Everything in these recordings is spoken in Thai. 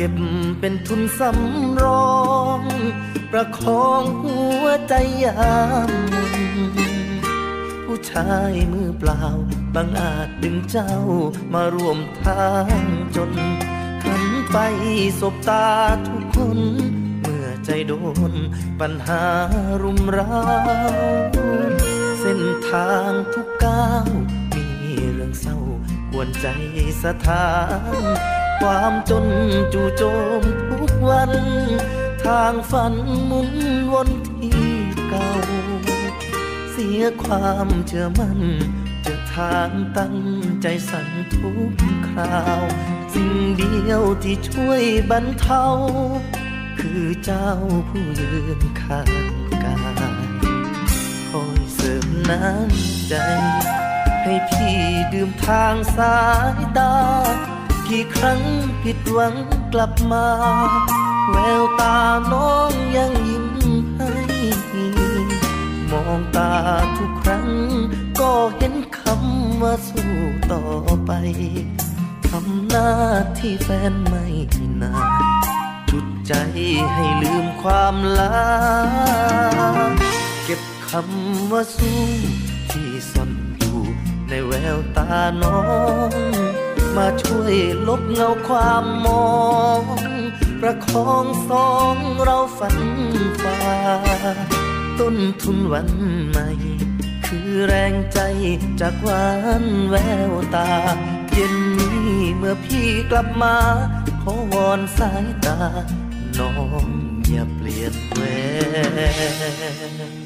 ก็บเป็นทุนสำรอง ประคองหัวใจยามผู้ชายมือเปล่าบางอาจดึงเจ้ามารวมทางจนหันไปสบตาทุกคน เมื่อใจโดนปัญหารุมร้าวเส้นทางทุกก้าว มีเรื่องเศร้าควนใจสะท้าน ความจนจู่โจมทุกวัน ทางฝันหมุนวนที่เก่า เสียความเชื่อมั่นจอทางตั้งใจสั่นทุกคราว สิ่งเดียวที่ช่วยบรรเทา คือเจ้าผู้ยืนข้างกายเสริมน้ำใจ ให้พี่ดื่มทางสายตา กี่ครั้งผิดหวังกลับมา แววตาน้องยังยิ้มให้ มองตาทุกครั้ง ก็เห็นคำว่าสู้ต่อไปทำหน้าที่แฟนไม่นานจุดใจให้ลืมความลาเก็บคำว่าสู้ที่ซ่อนอยู่ในแววตาน้อง มาช่วยลบเงาความมอง ประคองสองเราฝันฝ่าต้นทุนวันใหม่ คือแรงใจจากหวันแววตา เย็นนี้เมื่อพี่กลับมา ขอวอนสายตา น้องอย่าเปลี่ยนแวน้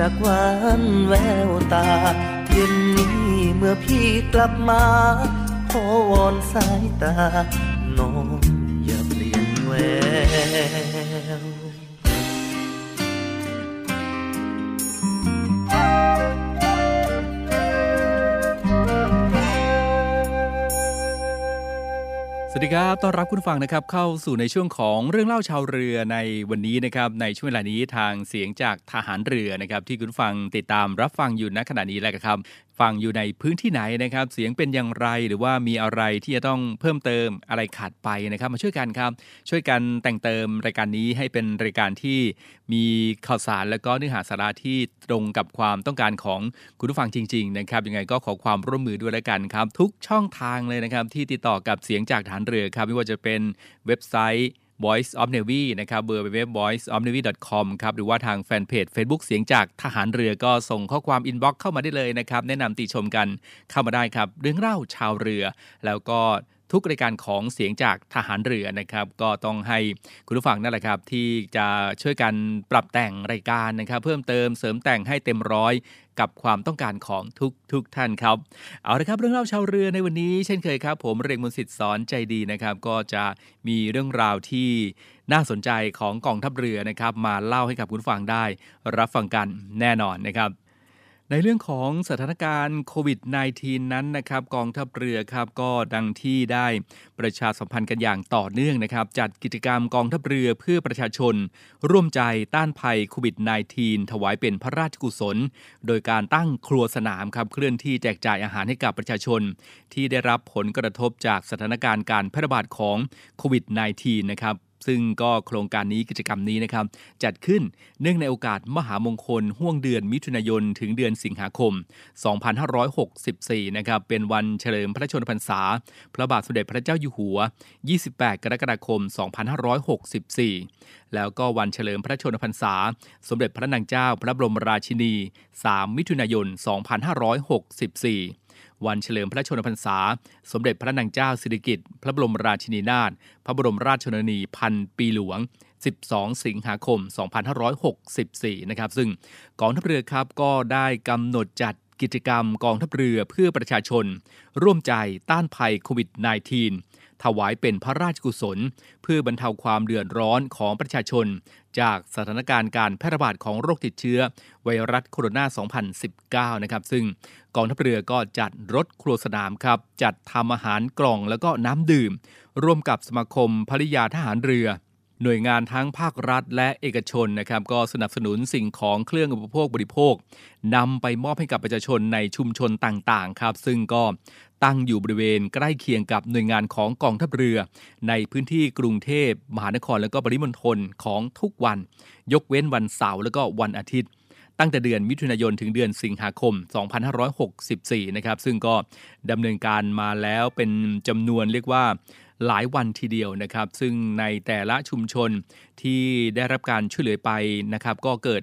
จากวันแววตาเย็นนี้เมื่อพี่กลับมา ขอวอนสายตา วัสดีครับ ต้อนรับคุณฟังนะครับเข้าสู่ในช่วงของเรื่องเล่าชาวเรือในวันนี้นะครับในช่วงเวลานี้ทางเสียงจากทหารเรือนะครับที่คุณฟังติดตามรับฟังอยู่ณขณะนี้แหละครับ ฟังอยู่ในพื้นที่ไหนนะครับ เสียงเป็นอย่างไรหรือว่ามีอะไรที่จะต้องเพิ่มเติมอะไรขาดไปนะครับ มาช่วยกันครับ ช่วยกันแต่งเติมรายการนี้ให้เป็นรายการที่มีข่าวสารและก็เนื้อหาสาระที่ตรงกับความต้องการของคุณผู้ฟังจริง ๆ นะครับยังไงก็ขอความร่วมมือด้วยแล้วกันครับ ทุกช่องทางเลยนะครับที่ติดต่อกับเสียงจากฐานเรือครับไม่ว่าจะเป็นเว็บไซต์ Voice of Navy นะครับเบอร์เว็บ voiceofnavy.com ครับหรือว่าทางแฟนเพจ Facebook เสียงจากทหารเรือก็ส่งข้อความ inbox เข้ามาได้เลยนะครับ แนะนำติชมกันเข้ามาได้ครับ เรื่องเล่าชาวเรือ แล้วก็ ทุกรายการของเสียงจากทหารเรือนะครับ ก็ต้องให้คุณผู้ฟังนั่นแหละครับ ที่จะช่วยกันปรับแต่งรายการนะครับ เพิ่มเติมเสริมแต่งให้เต็มร้อยกับความต้องการของทุกทุกท่านครับ เอาละครับเรื่องเล่าชาวเรือในวันนี้ เช่นเคยครับ ผมเรียงมนสิทธิ์สอนใจดีนะครับ ก็จะมีเรื่องราวที่น่าสนใจของกองทัพเรือนะครับ มาเล่าให้กับคุณฟังได้ รับฟังกันแน่นอนนะครับ ในเรื่องของสถานการณ์โควิด -19 นั้นนะครับกองทัพเรือครับก็ดังที่ได้ประชาสัมพันธ์กันอย่างต่อเนื่องนะครับ จัดกิจกรรมกองทัพเรือเพื่อประชาชน ร่วมใจต้านภัยโควิด -19 ถวายเป็นพระราชกุศล โดยการตั้งครัวสนามครับเคลื่อนที่แจกจ่ายอาหารให้กับประชาชน ที่ได้รับผลกระทบจากสถานการณ์การแพร่ระบาดของโควิด -19 นะครับ ซึ่งก็โครงการนี้กิจกรรมนี้นะครับ จัดขึ้นเนื่องในโอกาสมหามงคลห่วงเดือนมิถุนายน ถึงเดือนสิงหาคม 2564 นะครับ เป็นวันเฉลิมพระชนมพรรษา พระบาทสมเด็จพระเจ้าอยู่หัว 28 กรกฎาคม 2564 แล้วก็วันเฉลิมพระชนมพรรษา สมเด็จพระนางเจ้าพระบรมราชินี 3 มิถุนายน 2564 วันเฉลิมพระชนมพรรษา สมเด็จพระนางเจ้าสิริกิติ์พระบรมราชินีนาถพระบรมราชชนนีพันปีหลวง 12 สิงหาคม 2564 นะครับ ซึ่งกองทัพเรือครับก็ได้กำหนดจัดกิจกรรมกองทัพเรือเพื่อประชาชน ร่วมใจต้านภัยโควิด -19 ถวายเป็นพระราชกุศล เพื่อบรรเทาความเดือดร้อนของประชาชน จากสถานการณ์การแพร่ระบาดของโรคติดเชื้อ ไวรัสโคโรนา 2019 นะครับ ซึ่งกองทัพเรือก็จัดรถครัวสนามครับ จัดทำอาหารกล่องแล้วก็น้ำดื่ม ร่วมกับสมาคมภริยาทหารเรือ หน่วยงานทั้งภาครัฐและเอกชนนะครับก็สนับสนุนสิ่งของเครื่องอุปโภคบริโภคนำไปมอบให้กับประชาชนในชุมชนต่างๆครับ ซึ่งก็ตั้งอยู่บริเวณใกล้เคียงกับหน่วยงานของกองทัพเรือ ในพื้นที่กรุงเทพมหานครและก็ปริมณฑลของทุกวัน ยกเว้นวันเสาร์และก็วันอาทิตย์ตั้งแต่เดือนมิถุนายนถึงเดือนสิงหาคม 2564 นะครับ ซึ่งก็ดำเนินการมาแล้วเป็นจำนวนเรียกว่า หลายวันทีเดียวนะครับ ซึ่งในแต่ละชุมชนที่ได้รับการช่วยเหลือไปนะครับ ก็เกิด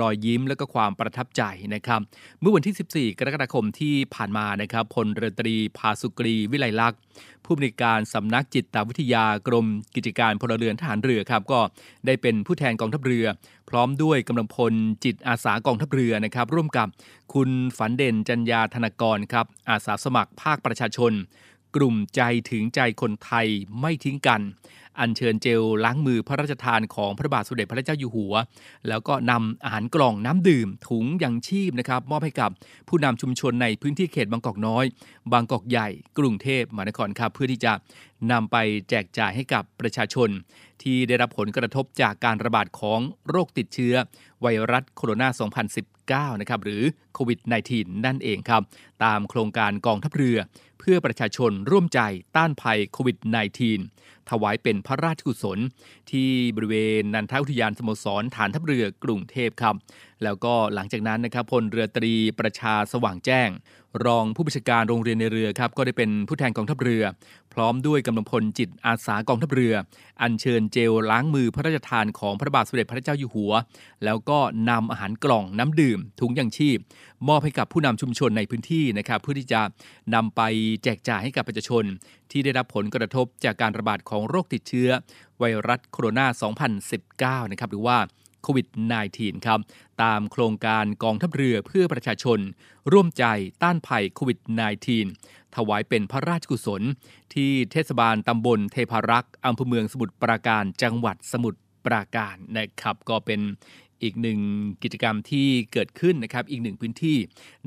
รอยยิ้มและก็ความประทับใจนะครับ เมื่อวันที่ 14 กรกฎาคมที่ผ่านมานะครับพลเรือตรีภาสุกรีวิไลลักษณ์ผู้บริการสำนักจิตวิทยากรมกิจการพลเรือนทหารเรือครับก็ได้เป็นผู้แทนกองทัพเรือ พร้อมด้วยกำลังพลจิตอาสากองทัพเรือนะครับ ร่วมกับคุณฝันเด่นจัญญาธนกรครับอาสาสมัครภาคประชาชน กลุ่มใจถึงใจคนไทยไม่ทิ้งกัน อัญเชิญเจลล้างมือพระราชทานของพระบาทสมเด็จพระเจ้าอยู่หัว แล้วก็นำอาหารกล่องน้ำดื่ม ถุงยังชีพนะครับมอบให้กับผู้นำชุมชนในพื้นที่เขตบางกอกน้อย บางกอกใหญ่ กรุงเทพมหานครครับเพื่อที่จะนำไปแจกจ่ายให้กับประชาชน ที่ได้รับผลกระทบจากการระบาดของโรคติดเชื้อ ไวรัสโคโรนา 2019 นะครับหรือโควิด -19 นั่นเองครับ ตามโครงการกองทัพเรือ พื่อประชาชนร่วมใจต้านภัยโควิด -19 ถวายเป็นพระราชกุศล ที่บริเวณนันทอุทยานสโมสรฐานทัพเรือกรุงเทพครับ แล้วก็หลังจากนั้นนะครับพลเรือตรีประชาสว่างแจ้ง รองผู้บัญชาการโรงเรียนในเรือครับก็ได้เป็นผู้แทนกองทัพเรือ พร้อมด้วยกำลังพลจิตอาสากองทัพเรือ อัญเชิญเจลล้างมือพระราชทานของพระบาทสมเด็จพระเจ้าอยู่หัว แล้วก็นำอาหารกล่องน้ำดื่ม ถุงยางชีพ มอบให้กับผู้นำชุมชนในพื้นที่นะครับเพื่อที่จะนำไปแจกจ่ายให้กับประชาชน ที่ได้รับผลกระทบจากการระบาดของโรคติดเชื้อ ไวรัสโคโรนา 2019 นะครับหรือว่าโควิด -19 ครับ ตามโครงการกองทัพเรือเพื่อประชาชน ร่วมใจต้านภัยโควิด -19 ถวายเป็นพระราชกุศล ที่เทศบาลตำบลเทพารักษ์อำเภอเมืองสมุทรปราการจังหวัดสมุทรปราการนะครับก็เป็นอีกหนึ่งกิจกรรมที่เกิดขึ้นนะครับอีกหนึ่งพื้นที่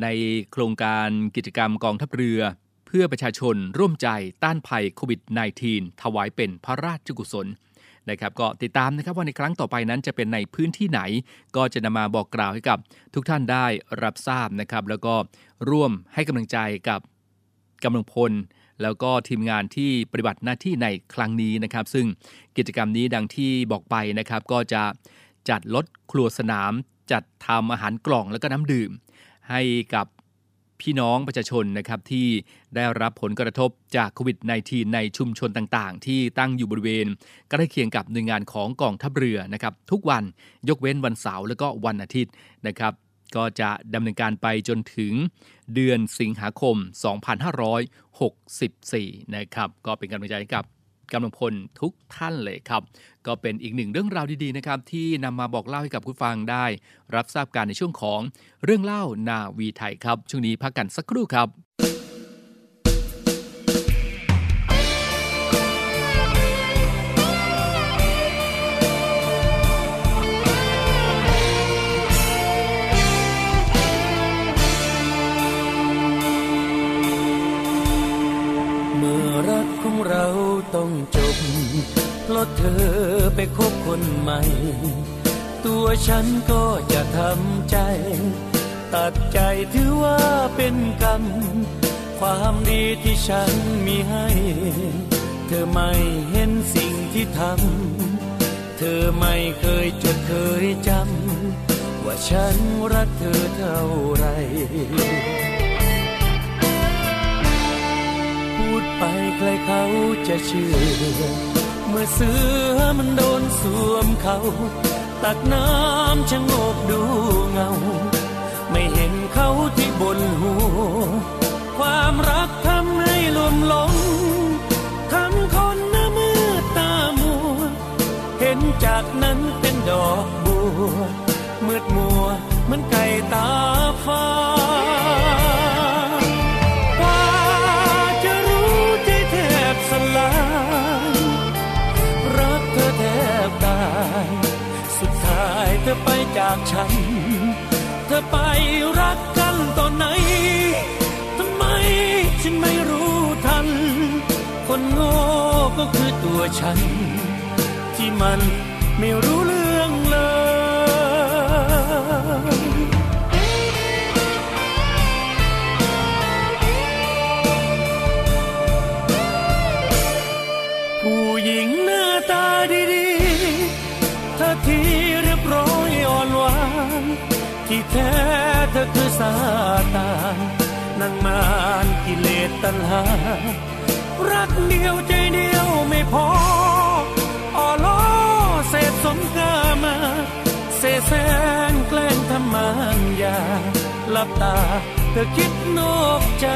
ในโครงการกิจกรรมกองทัพเรือ เพื่อประชาชนร่วมใจต้านภัยโควิด -19 ถวายเป็นพระราชกุศลนะครับก็ติดตามนะครับว่าในครั้งต่อไปนั้นจะเป็นในพื้นที่ไหน ก็จะนำมาบอกกล่าวให้กับทุกท่านได้รับทราบนะครับ แล้วก็ร่วมให้กำลังใจกับกำลังพล แล้วก็ทีมงานที่ปฏิบัติหน้าที่ในครั้งนี้นะครับ ซึ่งกิจกรรมนี้ดังที่บอกไปนะครับ ก็จะจัดรถครัวสนาม จัดทำอาหารกล่องแล้วก็น้ำดื่ม ให้กับ พี่น้องประชาชนนะครับที่ได้รับผลกระทบจากโควิด -19 ในชุมชนต่างๆ ที่ตั้งอยู่บริเวณใกล้เคียงกับหน่วยงานของกองทัพเรือนะครับทุกวันยกเว้นวันเสาร์และก็วันอาทิตย์นะครับ ก็จะดำเนินการไปจนถึงเดือนสิงหาคม 2564 นะครับ ก็เป็นกำลังใจกับ กำลังพลทุกท่านเลยครับ ก็เป็นอีกหนึ่งเรื่องราวดีๆนะครับที่นำมาบอกเล่าให้กับคุณฟังได้ รับทราบการในช่วงของเรื่องเล่านาวีไทยครับ ช่วงนี้พักกันสักครู่ครับ ต้องจบเพราะเธอไปคบคนใหม่ ตัวฉันก็จะทำใจ ตัดใจถือว่าเป็นกรรม ความดีที่ฉันมีให้ เธอไม่เห็นสิ่งที่ทำ เธอไม่เคยจดเคยจำ ว่าฉันรักเธอเท่าไร ใครเขาจะเชื่อ เมื่อเสือมันโดนสวมเขา ตักน้ำชะโงกดูเงา ไม่เห็นเขาที่บนหัว ความรักทำให้ลวมหลงทำคนหน้ามืดตามัว เห็นจากนั้นเป็นดอกบัวมืดมัวเหมือนไก่ตาฟ้า ธอไปจากฉัน เธอไปรักกันตอนไหน ทำไมฉันไม่รู้ทัน คนโง่ก็คือตัวฉัน ที่มันไม่รู้เรื่อง ซาตานนางมารกิเลสตัณหา รักเดียวใจเดียวไม่พออ้อล้อเศษสมกามาเสแสร้งแกล้งทำมันยาหลับตาเธอคิดนอกใจ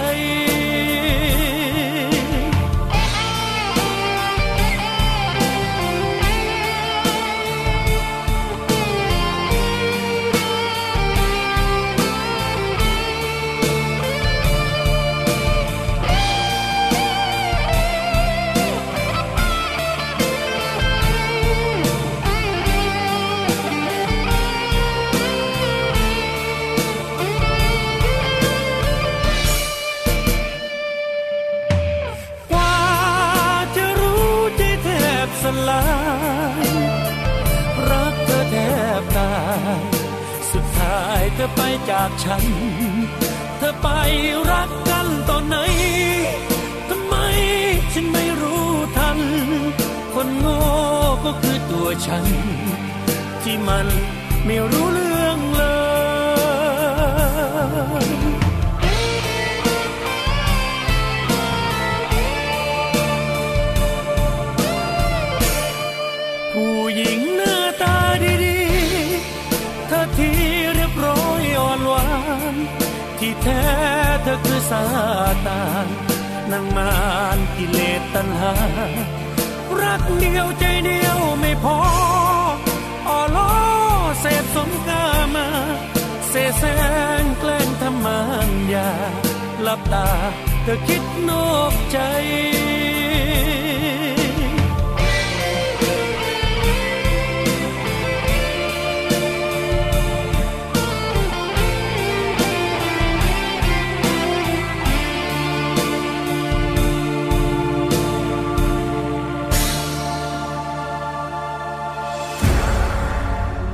คือซาตานนางมารกิเลสตัณหา รักเดียวใจเดียวไม่พออ่อล้อเสพสมกามา เสแสร้งแกล้งทำมันยาหลับตาเธอคิดนอกใจ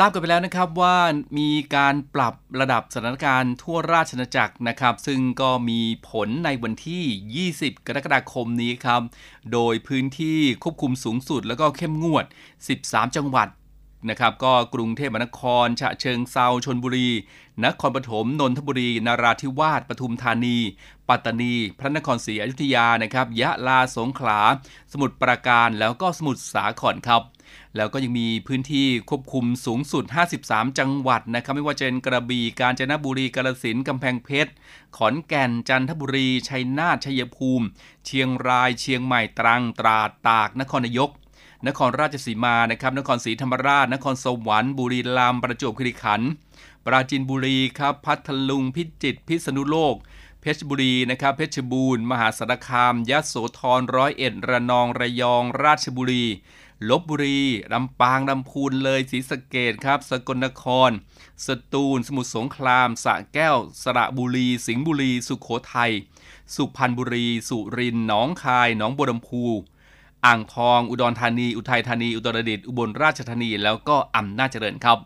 ทราบกันไปแล้วนะครับว่ามีการปรับระดับสถานการณ์ทั่วราชนาจักรนะครับ ซึ่งก็มีผลในวันที่ 20 กรกฎาคมนี้ครับ โดยพื้นที่ควบคุมสูงสุดแล้วก็เข้มงวด 13 จังหวัดนะครับ ก็กรุงเทพมหานคร ฉะเชิงเซาชนบุรี นครปฐมนนทบุรี นาราธิวาสปทุมธานี ปัตตานี พระนครศรีอยุธยานะครับ ยะลาสงขลา สมุทรปราการแล้วก็สมุทรสาครครับ แล้วก็ยังมีพื้นที่ควบคุมสูงสุด 53 จังหวัดนะครับ ไม่ว่าจะเป็นกระบี่ กาญจนบุรี กาฬสินธุ์ กำแพงเพชร ขอนแก่น จันทบุรี ชัยนาท ชัยภูมิ เชียงราย เชียงใหม่ ตรัง ตราด ตาก นครนายก นครราชสีมา นะครับ นครศรีธรรมราช นครสวรรค์ บุรีรัมย์ ประจวบคีรีขันธ์ ปราจีนบุรี ครับ พัทลุง พิจิตร พิษณุโลก เพชรบุรี นะครับ เพชรบูรณ์ มหาสารคาม ยะโสธร ร้อยเอ็ด ระนอง ระยอง ราชบุรี ลบบุรีลำปางลำพูนเลยศรีสะเกดครับ สกลนคร สตูล สมุทรสงครามสระแก้ว สระบุรี สิงห์บุรี สุขโขทัย สุพรรณบุรี สุรินทร์หนองคาย หนองบัวลำพู อ่างทอง อุดรธานี อุทัยธานี อุตรดิตถ์อุบลราชธานี แล้วก็อำนาจเจริญครับ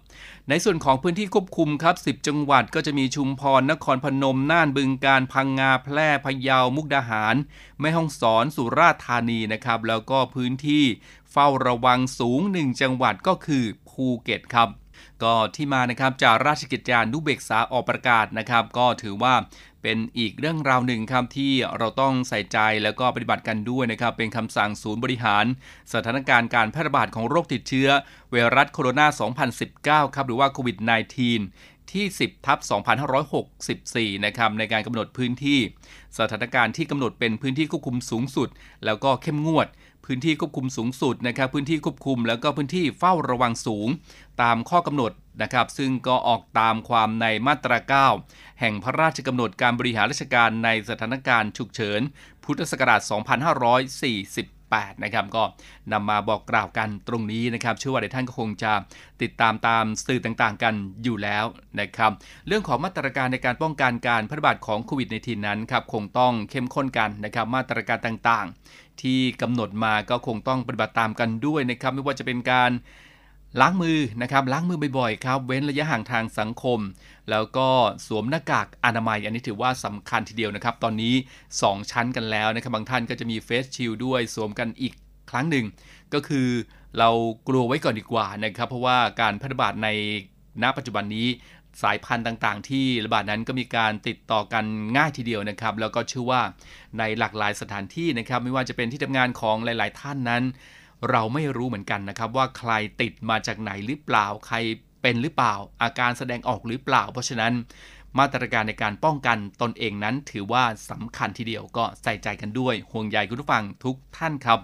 ในส่วนของพื้นที่ควบคุมครับ 10 จังหวัดก็จะมีชุมพร นครพนม น่าน บึงการ พังงา แพร่ พะเยา มุกดาหาร แม่ฮ่องสอน สุราษฎร์ธานีนะครับ แล้วก็พื้นที่เฝ้าระวังสูง 1 จังหวัดก็คือภูเก็ตครับ ก็ที่มานะครับจากราชกิจจานุเบกษาออกประกาศนะครับ ก็ถือว่าเป็นอีกเรื่องราวหนึ่งครับที่เราต้องใส่ใจแล้วก็ปฏิบัติกันด้วยนะครับ เป็นคำสั่งศูนย์บริหาร สถานการณ์การแพร่ระบาดของโรคติดเชื้อไวรัสโคโรนา 2019 ครับหรือว่าโควิด -19 ที่ 10ทับ2564 นะครับในการกำหนดพื้นที่ สถานการณ์ที่กำหนดเป็นพื้นที่ควบคุมสูงสุด แล้วก็เข้มงวด พื้นที่ควบคุมสูงสุดนะครับ พื้นที่ควบคุมแล้วก็พื้นที่เฝ้าระวังสูง ตามข้อกำหนดนะครับ ซึ่งก็ออกตามความในมาตรา 9 แห่งพระราชกำหนดการบริหารราชการในสถานการณ์ฉุกเฉิน พุทธศักราช 2548 นะครับ ก็นำมาบอกกล่าวกันตรงนี้นะครับ เชื่อว่าหลายท่านก็คงจะติดตามตามสื่อต่างๆ กันอยู่แล้วนะครับ เรื่องของมาตรการในการป้องกันการแพร่ระบาดของโควิดในทีนั้นครับ คงต้องเข้มข้นกันนะครับ มาตรการต่างๆ ที่กำหนดมาก็คงต้องปฏิบัติตามกันด้วยนะครับไม่ว่าจะเป็นการล้างมือนะครับล้างมือบ่อยๆครับ เว้นระยะห่างทางสังคม แล้วก็สวมหน้ากากอนามัย อันนี้ถือว่าสำคัญทีเดียวนะครับ ตอนนี้ 2 ชั้นกันแล้วนะครับบางท่านก็จะมีเฟสชิลด้วยสวมกันอีกครั้งหนึ่ง ก็คือเรากลัวไว้ก่อนดีกว่านะครับ เพราะว่าการแพร่ระบาดในณปัจจุบันนี้ สายพันธุ์ต่างๆ ที่ระบาดนั้นก็มีการติดต่อกันง่ายทีเดียวนะครับ แล้วก็เชื่อว่าในหลากหลายสถานที่นะครับ ไม่ว่าจะเป็นที่ทำงานของหลาย ๆ ท่านนั้น เราไม่รู้เหมือนกันนะครับ ว่าใครติดมาจากไหนหรือเปล่า ใครเป็นหรือเปล่า อาการแสดงออกหรือเปล่า เพราะฉะนั้นมาตรการในการป้องกันตนเองนั้นถือว่าสำคัญทีเดียวก็ใส่ใจกันด้วยห่วงใยคุณผู้ฟังทุกท่านครับ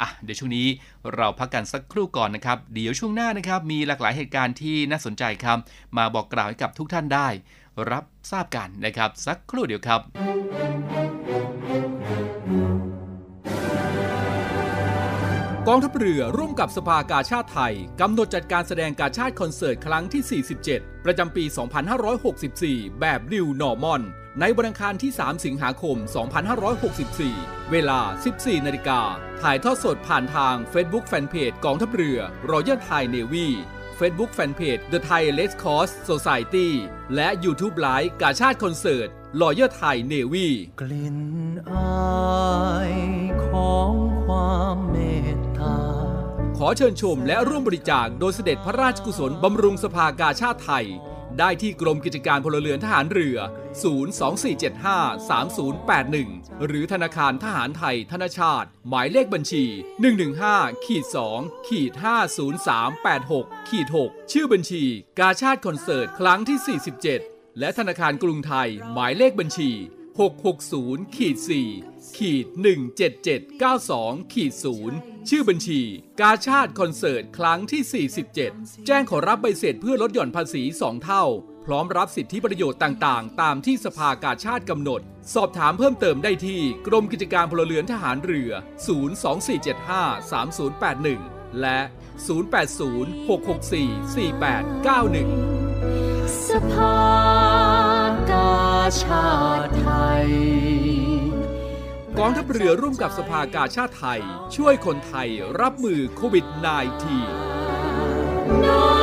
อะเดี๋ยวช่วงนี้เราพักกันสักครู่ก่อนนะครับ เดี๋ยวช่วงหน้านะครับ มีหลากหลายเหตุการณ์ที่น่าสนใจครับ มาบอกกล่าวให้กับทุกท่านได้ รับทราบกันนะครับ สักครู่เดียวครับกองทัพเรือร่วมกับสภากาชาติไทย กำหนดจัดการแสดงกาชาติคอนเสิร์ตครั้งที่ 47 ประจำปี 2564 แบบ New Normal ในวันอังคารที่ 3 สิงหาคม 2564 เวลา 14 นาฬิกา ถ่ายทอดสดผ่านทาง Facebook Fanpage กองทัพเรือ Royal Thai Navy Facebook Fanpage The Thai Red Cross Society และ YouTube Live กาชาดคอนเสิร์ต Royal Thai Navy กลิ่นอายของความเมตตา ขอเชิญชมและร่วมบริจาคโดยเสด็จพระราชกุศลบำรุงสภากาชาติไทย ได้ที่กรมกิจการพลเรือนทหารเรือ 024753081 หรือธนาคารทหารไทยธนชาติ หมายเลขบัญชี 115ขีด2ขีด50386ขีด6ชื่อบัญชี กาชาติคอนเสิร์ต ครั้งที่ 47 และธนาคารกรุงไทย หมายเลขบัญชี 660ขีด4ขีด17792ขีด0ชื่อบัญชี กาชาติคอนเสิร์ต ครั้งที่ 47 แจ้งขอรับใบเสร็จเพื่อลดหย่อนภาษี 2 เท่า พร้อมรับสิทธิประโยชน์ต่างๆ ตามที่สภากาชาติกำหนด สอบถามเพิ่มเติมได้ที่ กรมกิจการพลเรือนทหารเรือ 024753081 และ 0806644891 สภากา ชาติไทย กองทัพเรือร่วมกับสภากาชาติไทย ช่วยคนไทยรับมือโควิด -19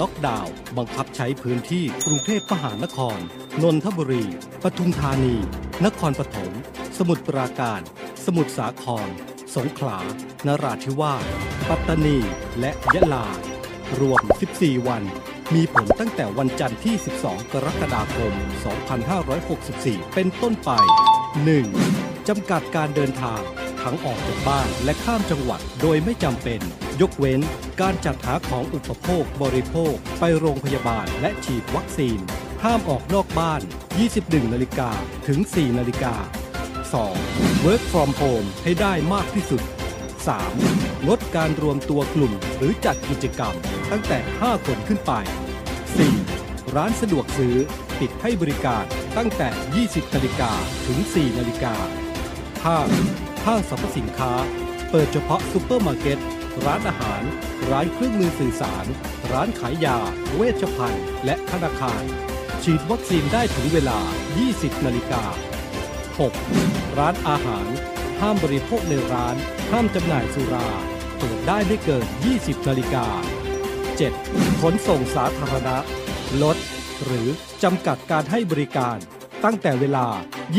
ล็อกดาวน์บังคับใช้พื้นที่กรุงเทพมหานคร นนทบุรี ปทุมธานี นครปฐม สมุทรปราการ สมุทรสาคร สงขลา นราธิวาส ปัตตานี และยะลา รวม 14 วัน มีผลตั้งแต่วันจันทร์ที่ 12 กรกฎาคม 2564 เป็นต้นไป 1. จำกัดการเดินทาง ทั้งออกจากบ้านและข้ามจังหวัดโดยไม่จำเป็น ยกเว้นการจัดหาของอุปโภคบริโภค ไปโรงพยาบาลและฉีดวัคซีน ห้ามออกนอกบ้าน 21 นาฬิกาถึง 4 นาฬิกา 2. Work from home ให้ได้มากที่สุด 3. งดการรวมตัวกลุ่มหรือจัดกิจกรรมตั้งแต่ 5 คนขึ้นไป 4. ร้านสะดวกซื้อ ปิดให้บริการตั้งแต่ 20 นาฬิกาถึง 4 นาฬิกา 5. ห้างสรรพสินค้า เปิดเฉพาะซูเปอร์มาร์เก็ต ร้านอาหาร ร้านเครื่องมือสื่อสาร ร้านขายยา เวชภัณฑ์ และธนาคาร ฉีดวัคซีนได้ถึงเวลา 20 นาฬิกา 6. ร้านอาหาร ห้ามบริโภคในร้าน ห้ามจำหน่ายสุราเปิดได้ไม่เกิน 20 นาฬิกา 7. ขนส่งสาธารณะ ลด หรือจำกัดการให้บริการ ตั้งแต่เวลา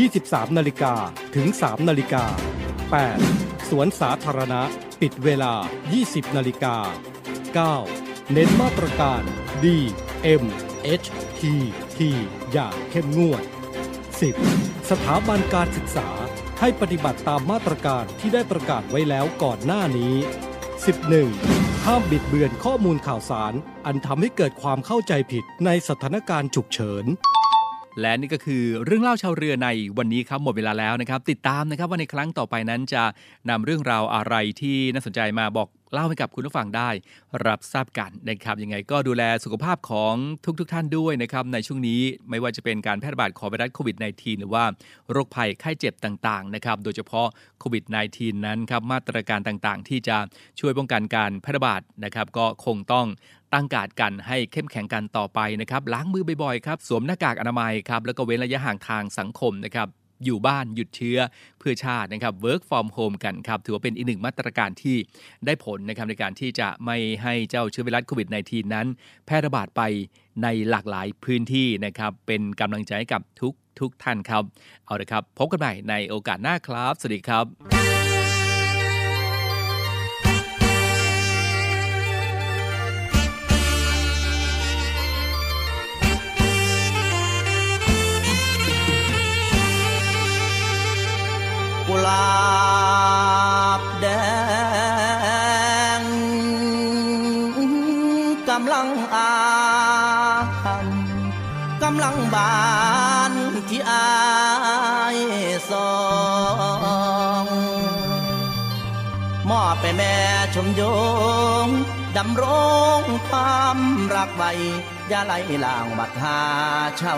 23 นาฬิกาถึง 3 นาฬิกา 8. สวนสาธารณะ ปิดเวลา 20 นาฬิกา 9. เน้นมาตรการ D M H T T อย่างเข้มงวด 10. สถาบันการศึกษาให้ปฏิบัติตามมาตรการที่ได้ประกาศไว้แล้วก่อนหน้านี้ 11. ห้ามบิดเบือนข้อมูลข่าวสาร อันทำให้เกิดความเข้าใจผิดในสถานการณ์ฉุกเฉิน และนี่ก็คือเรื่องเล่าชาวเรือในวันนี้ครับหมดเวลาแล้วนะครับ ติดตามนะครับว่าในครั้งต่อไปนั้นจะนำเรื่องราวอะไรที่น่าสนใจมาบอก เล่าให้กับคุณผู้ฟังได้ รับทราบกันนะครับยังไงก็ดูแลสุขภาพของทุกๆทท่านด้วยนะครับในช่วงนี้ไม่ว่าจะเป็นการแพร่ระบาดของไวรัสโควิด -19 หรือว่าโรคภัยไข้เจ็บต่างๆนะครับโดยเฉพาะโควิด -19 นั้นครับมาตรการต่างๆ ที่จะช่วยป้องกันการแพร่ระบาดนะครับก็คงต้องตั้งการดกันให้เข้มแข็งกันต่อไปนะครับล้างมือบ่อยๆครับสวมหน้ากากอนามัยครับแล้วก็เว้นระยะห่างทางสังคมนะครับ อยู่บ้านหยุดเชื้อเพื่อชาตินะครับ work from home กันครับ ถือว่าเป็นอีกหนึ่งมาตรการที่ได้ผลนะครับในการที่จะไม่ให้เจ้าเชื้อไวรัสโควิด -19 นั้น แพร่ระบาดไปในหลากหลายพื้นที่นะครับ เป็นกำลังใจให้กับทุกทุกท่านครับ เอาละครับ พบกันใหม่ในโอกาสหน้าครับ สวัสดีครับ กุหลาบแดงกำลังอามกำลังบานที่อายสองมอบไปแม่ชมโยงดำรงความรักไว้อย่าไหลล่างบัดหาเช่า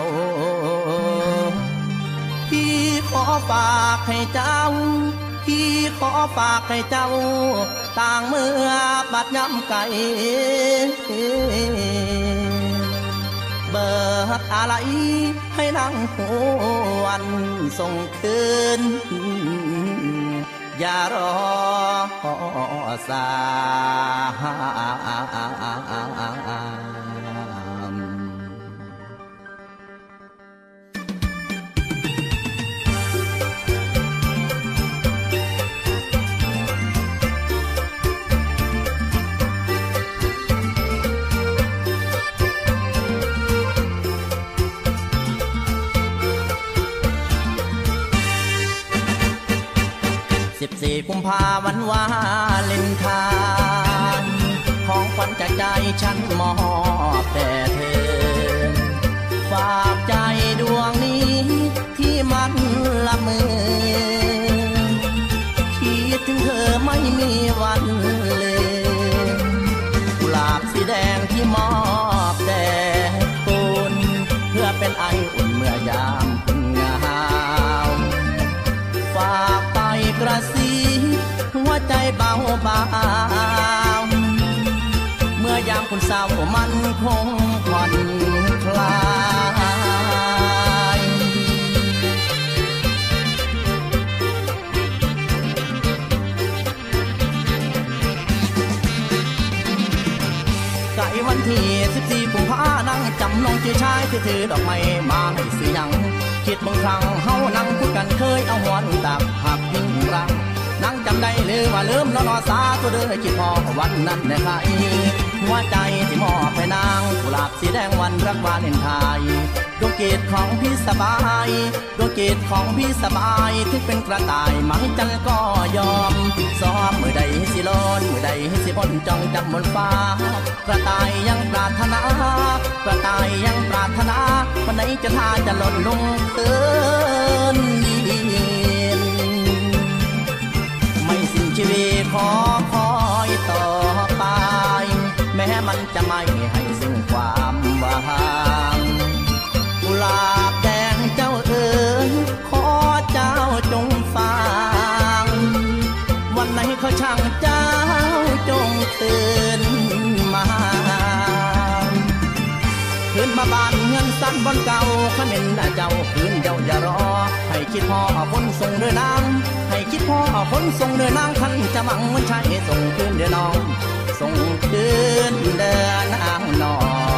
พี่ขอฝากให้เจ้า พี่ขอฝากให้เจ้า ต่างเมื่อบัดย่ำไก่เบิดอะไรให้นั่งหัวันส่งคืน อย่ารอสาย 14 กุมภาวันวาเลนทานของขวัญจากใจฉันมอบแต่เธอ ฝากใจดวงนี้ที่มันละเมอคิดถึงเธอไม่มีวัน วเบาเบาเมื่อยามคุณเศร้ามันคงผ่อนคลายไก่วันที่14กุมภานั่งจำลองเจ้าชายที่ถือดอกไม้มาให้สิยังคิดบางครั้งเฮานั่งคุยกันเคยเอาหัวนตักหักพิงรังำได้หรือว่าลืมแล้วนอสาตัวเด้อคิดพอวันนั้นแน่ใครหัวใจที่มอบให้นางกุหลาบสีแดงวันรักวาเลนไทน์ดวงเกตของพี่สบายดวงเกตของพี่สบายถึงเป็นกระต่ายมังจันก็ยอมซ้อมมือใดสิโลนมือใดสิบนจ้องจำบนฟ้ากระต่ายยังปรารถนากระต่ายยังปรารถนาวันไหนจะทาจะหล่นลงเตือนดิ ชีวิตขอคอยต่อไป แม้มันจะไม่ให้ซึ่งความหวังกุหลาบแดงเจ้าเอ๋ยขอเจ้าจงฟัง วันไหนเขาช่างเจ้าจงตื่นมาคืคืนมาบานเงินสั้นบนเก่าขมิ้นเจ้าคืนเจ้าอย่ารอ ให้คิดพอคนส่งเดือนาง คิดพ่อคนส่งเดือนางคันจะมังมันใช้ส่งคืนเดือนน้อง ส่งคืนเดือนนางน้อง